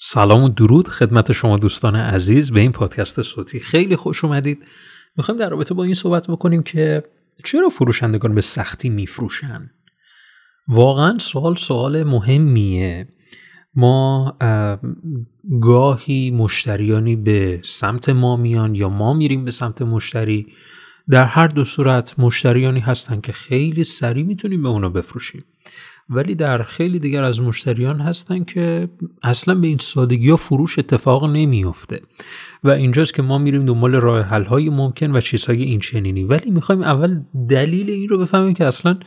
سلام و درود خدمت شما دوستان عزیز به این پادکست صوتی. خیلی خوش اومدید. می‌خوایم در رابطه با این صحبت بکنیم که چرا فروشندگان به سختی میفروشن؟ واقعا سوال سوال مهمیه. ما گاهی مشتریانی به سمت ما میان یا ما میریم به سمت مشتری. در هر دو صورت مشتریانی هستن که خیلی سریع می‌تونیم به اونا بفروشیم. ولی در خیلی دیگر از مشتریان هستن که اصلا به این سادگی ها فروش اتفاق نمیافته. و اینجاست که ما میریم دنبال راه حل های ممکن و چیزهای این چنینی. ولی می‌خوایم اول دلیل این رو بفهمیم که اصلا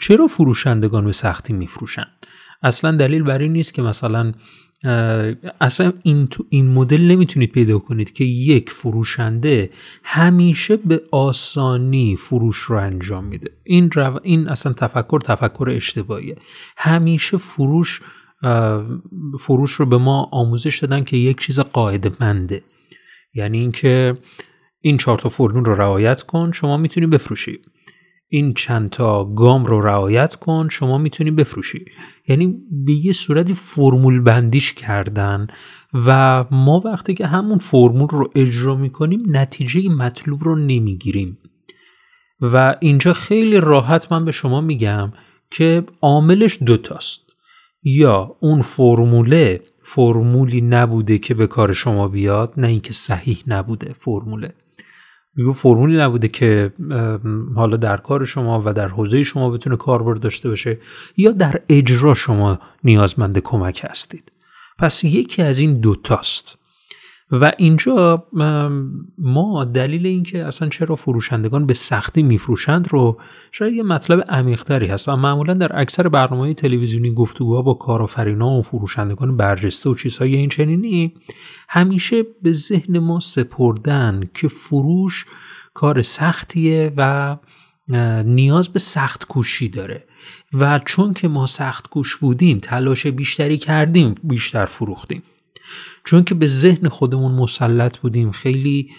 چرا فروشندگان به سختی میفروشن. اصلا دلیل بر این نیست که مثلا اصلا این, این مدل نمی‌تونید پیدا کنید که یک فروشنده همیشه به آسانی فروش رو انجام میده. این, این اصلا تفکر تفکر اشتباهیه. همیشه فروش فروش رو به ما آموزش دادن که یک چیز قاعده منده یعنی اینکه این چهار تا فرمول رو رعایت کن شما می‌تونی بفروشی. این چند تا گام رو رعایت کن شما می‌تونی بفروشی. یعنی به یه صورتی فرمول بندیش کردن و ما وقتی که همون فرمول رو اجرا می‌کنیم نتیجه مطلوب رو نمی‌گیریم. و اینجا خیلی راحت من به شما میگم که عاملش دوتاست. یا اون فرموله فرمولی نبوده که به کار شما بیاد نه اینکه صحیح نبوده فرموله. یه فرمولی نبوده که حالا در کار شما و در حوزه شما بتونه کاربرد داشته باشه یا در اجرا شما نیازمند کمک هستید. پس یکی از این دوتاست. و اینجا ما دلیل اینکه اصلا چرا فروشندگان به سختی میفروشند رو شاید یه مطلب عمیقتری هست و معمولا در اکثر برنامه تلویزیونی گفتگوها با کارآفرینان و فروشندگان برجسته و چیزهای این چنینی همیشه به ذهن ما سپردن که فروش کار سختیه و نیاز به سخت کوشی داره و چون که ما سخت کوش بودیم تلاش بیشتری کردیم بیشتر فروختیم. چون که به ذهن خودمون مسلط بودیم خیلی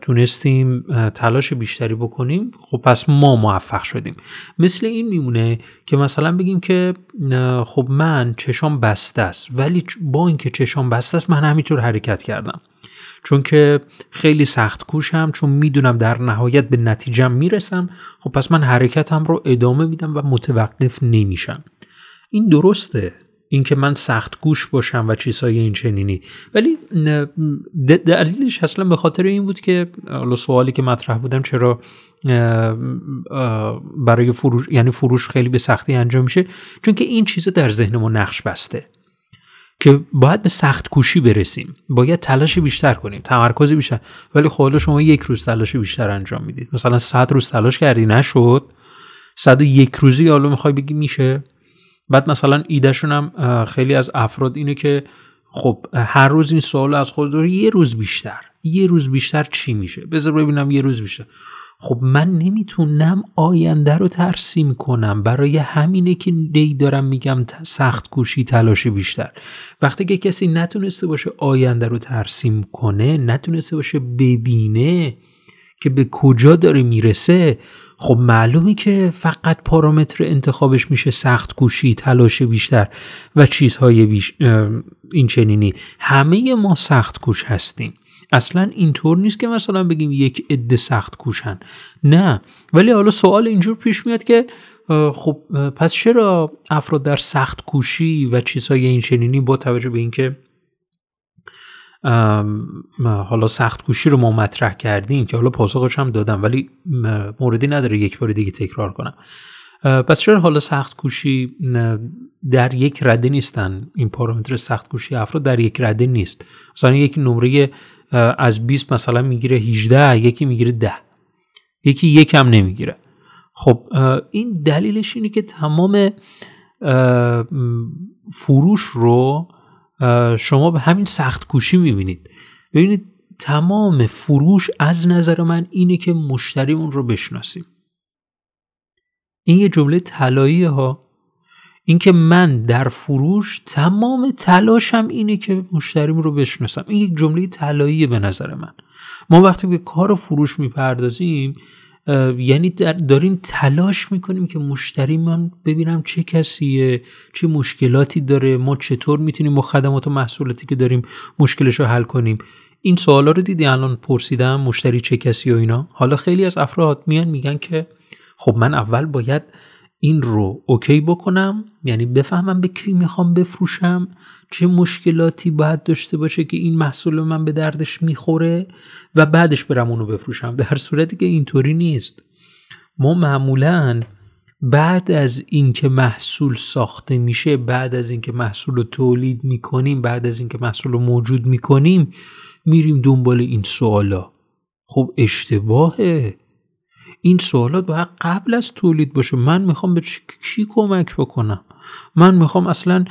تونستیم تلاش بیشتری بکنیم خب پس ما موفق شدیم. مثل این میمونه که مثلا بگیم که خب من چشام بسته است ولی با اینکه چشام بسته است من همینطور حرکت کردم. چون که خیلی سخت کوشم چون می‌دونم در نهایت به نتیجه می‌رسم خب پس من حرکتم رو ادامه میدم و متوقف نمیشم. این درسته. اینکه من سخت گوش باشم و چیزهای این چنینی. ولی دلیلش اصلا به خاطر این بود که حالا سوالی که مطرح بودم چرا برای فروش یعنی فروش خیلی به سختی انجام میشه؟ چون که این چیز در ذهن ما نقش بسته. که باید به سخت کوشی برسیم. باید تلاش بیشتر کنیم. تمرکز بیشتر. ولی خب شما یک روز تلاش بیشتر انجام می‌دید. مثلا 100 روز تلاش کردی نشد. صد یک روزی حالا می‌خوای بگی میشه. بعد مثلا ایدهشون هم خیلی از افراد اینه که خب هر روز این سوال از خود داره یه روز بیشتر. یه روز بیشتر چی میشه؟ بذار ببینم یه روز بیشتر. خب من نمی‌تونم آینده رو ترسیم کنم. برای همینه که دی دارم میگم سخت کوشی تلاش بیشتر. وقتی که کسی نتونسته باشه آینده رو ترسیم کنه نتونسته باشه ببینه که به کجا داره می‌رسه خب معلومی که فقط پارامتر انتخابش میشه سخت کوشی تلاش بیشتر و چیزهای بیش... این چنینی. همه ما سخت کوش هستیم. اصلا اینطور نیست که مثلا بگیم یک عده سخت کوشن. نه. ولی حالا سوال اینجور پیش میاد که خب پس چرا افراد در سخت کوشی و چیزهای این چنینی با توجه به اینکه حالا سخت کوشی رو ما مطرح کردیم که حالا پاسخش هم دادم ولی موردی نداره یک بار دیگه تکرار کنم. پس چرا حالا سخت کوشی در یک رده نیستن؟ این پارامتر سخت کوشی افراد در یک رده نیست. مثلا یک نمره از 20 مثلا می‌گیره 18 یکی می‌گیره 10 یکی یکم نمی‌گیره. خب این دلیلش اینه که تمام فروش رو شما به همین سخت کوشی می‌بینید. ببینید تمام فروش از نظر من اینه که مشتریمون رو بشناسیم. این یه جمله طلایی ها اینکه من در فروش تمام تلاشم اینه که مشتریم رو بشناسم. این یک جمله طلاییه به نظر من. ما وقتی به کار فروش می‌پردازیم یعنی داریم تلاش می‌کنیم که مشتری من ببینم چه کسیه چه مشکلاتی داره ما چطور می‌تونیم با خدمات و محصولاتی که داریم مشکلش رو حل کنیم. این سوالا رو دیدی؟ الان پرسیدم مشتری چه کسی و اینا. حالا خیلی از افراد میان میگن که خب من اول باید این رو اوکی بکنم؟ یعنی بفهمم به کی می‌خوام بفروشم؟ چه مشکلاتی باید داشته باشه که این محصول من به دردش می‌خوره؟ و بعدش برم اونو بفروشم در صورتی که اینطوری نیست. ما معمولا بعد از اینکه محصول ساخته میشه بعد از اینکه محصول رو تولید می‌کنیم بعد از اینکه محصول رو موجود می‌کنیم میریم دنبال این سوالا. خب اشتباهه. این سوالات باید قبل از تولید باشه. من می‌خوام به کی کمک بکنم؟ من می‌خوام اصلا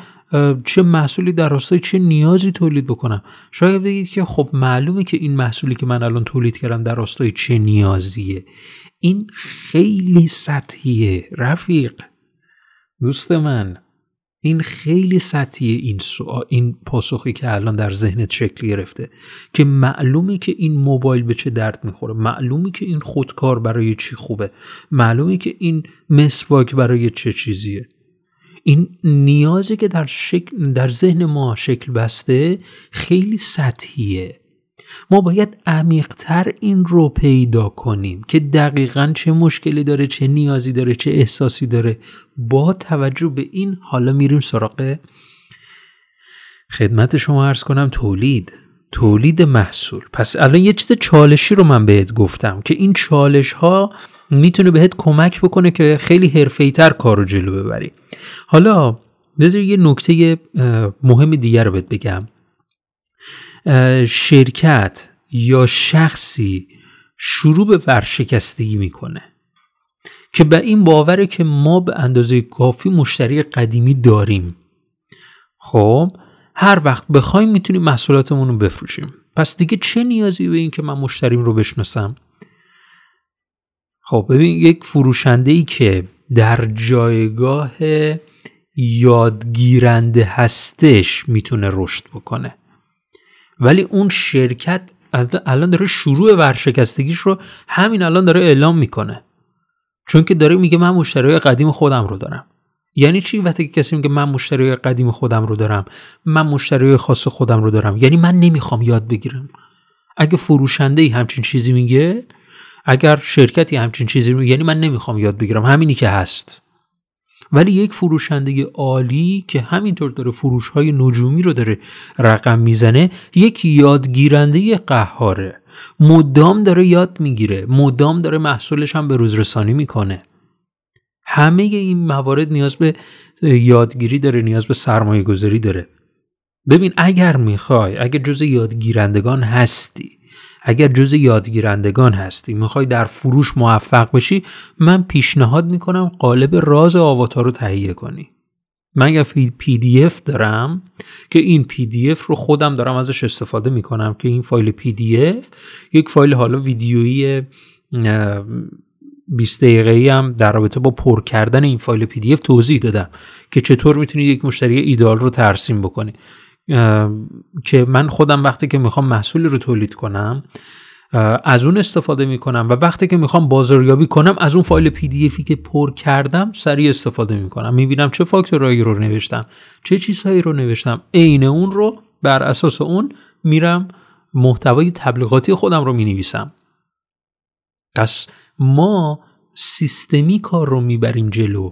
چه محصولی در راستای چه نیازی تولید بکنم؟ شاید بگید که خب معلومه که این محصولی که من الان تولید کردم در راستای چه نیازیه. این خیلی سطحیه رفیق. دوست من. این خیلی سطحیه این سوال این پاسخی که الان در ذهنت شکل گرفته که معلومه که این موبایل به چه درد می‌خوره معلومه که این خودکار برای چی خوبه معلومه که این مسواک برای چه چیزیه. این نیازی که در, شکل در ذهن ما شکل بسته خیلی سطحیه. ما باید عمیقتر این رو پیدا کنیم که دقیقا چه مشکلی داره چه نیازی داره چه احساسی داره. با توجه به این حالا میریم سراغ خدمت شما. ارز کنم تولید تولید محصول. پس الان یه چیز چالشی رو من بهت گفتم که این چالش ها می‌تونه بهت کمک بکنه که خیلی حرفه‌ای تر کار رو جلو ببری. حالا بذار یه نکته مهم دیگر رو بهت بگم. شرکت یا شخصی شروع به ورشکستگی می‌کنه. که به این باوره که ما به اندازه کافی مشتری قدیمی داریم. خب هر وقت بخوایم می‌تونیم محصولاتمون رو بفروشیم. پس دیگه چه نیازی به این که من مشتریم رو بشناسم؟ خب ببین یک فروشنده ای که در جایگاه یادگیرنده هستش می‌تونه رشد بکنه. ولی اون شرکت الان داره شروع ورشکستگیش رو همین الان داره اعلام می‌کنه. چون که داره میگه من مشتری قدیم خودم رو دارم. یعنی چی؟ وقتی کسی میگه من مشتری قدیم خودم رو دارم من مشتری خاص خودم رو دارم یعنی من نمی‌خوام یاد بگیرم. اگه فروشنده ای همچین چیزی میگه اگر شرکتی همچین چیزی میگه یعنی من نمی‌خوام یاد بگیرم. همینی که هست. ولی یک فروشنده عالی که همینطور داره فروش های نجومی رو داره رقم می‌زنه یک یادگیرنده قهاره. مدام داره یاد می‌گیره مدام داره محصولش هم به روزرسانی می‌کنه. همه این موارد نیاز به یادگیری داره نیاز به سرمایه گذاری داره. ببین اگر می‌خوای اگر جز یادگیرندگان هستی اگر جز یادگیرندگان هستی می‌خوای در فروش موفق بشی من پیشنهاد می‌کنم قالب رایگان آواتار رو تهیه کنی. من یه PDF دارم که این PDF رو خودم دارم ازش استفاده می‌کنم که این فایل PDF یک فایل حالا ویدیویی 20 دقیقه ای هم در رابطه با پر کردن این فایل PDF توضیح دادم که چطور می‌تونید یک مشتری ایدال رو ترسیم بکنی. که من خودم وقتی که می‌خوام محصولی رو تولید کنم از اون استفاده می‌کنم و وقتی که می‌خوام بازاریابی کنم از اون فایل پی دی افی که پر کردم سریع استفاده می‌کنم. می‌بینم چه فاکتورهایی رو نوشتم چه چیزهایی رو نوشتم. عین اون رو بر اساس اون میرم محتوای تبلیغاتی خودم رو می‌نویسم. پس ما سیستمی کار رو می‌بریم جلو.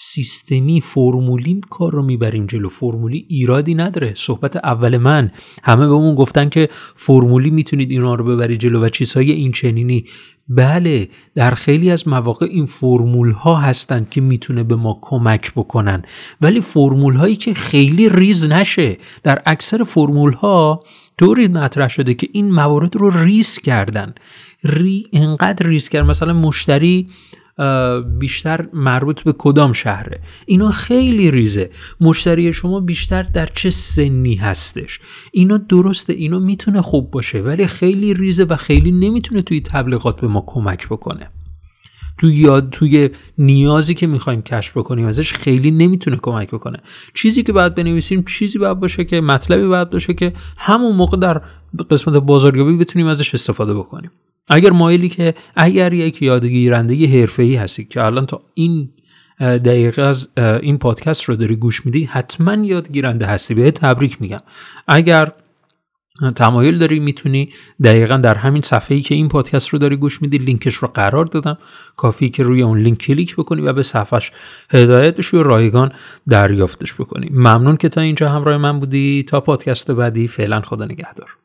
سیستمی فرمولی کار رو می‌بریم جلو. فرمولی ایرادی نداره. صحبت اول من. همه به اون گفتن که فرمولی می‌تونید اینا رو ببرید جلو و چیزهای این چنینی بله در خیلی از مواقع این فرمول ها هستند که می‌تونه به ما کمک بکنن. ولی فرمول هایی که خیلی ریز نشه. در اکثر فرمول ها طوری مطرح شده که این موارد رو ریز کردن. ری انقدر ریز کرد مثلا مشتری بیشتر مربوط به کدام شهره؟ اینا خیلی ریزه. مشتری شما بیشتر در چه سنی هستش؟ اینا درسته اینا می‌تونه خوب باشه ولی خیلی ریزه و خیلی نمی‌تونه توی تبلیغات به ما کمک بکنه. توی یاد توی نیازی که می‌خوایم کشف بکنیم ازش خیلی نمی‌تونه کمک بکنه. چیزی که باید بنویسیم چیزی باید باشه که مطلبی باید باشه که همون موقع در قسمت بازاریابی بتونیم ازش استفاده بکنیم. اگر مایلی که اگر یک یادگیرنده حرفه‌ای هستی که الان تا این دقیقه از این پادکست رو داری گوش میدی حتما یادگیرنده هستی. به تبریک میگم. اگر تمایل داری می‌تونی دقیقا در همین صفحه ای که این پادکست رو داری گوش میدی لینکش رو قرار دادم. کافی که روی اون لینک کلیک بکنی و به صفحش هدایت شی و رایگان دریافتش بکنی. ممنون که تا اینجا همراه من بودی. تا پادکست بعدی فعلا خدا نگهدار.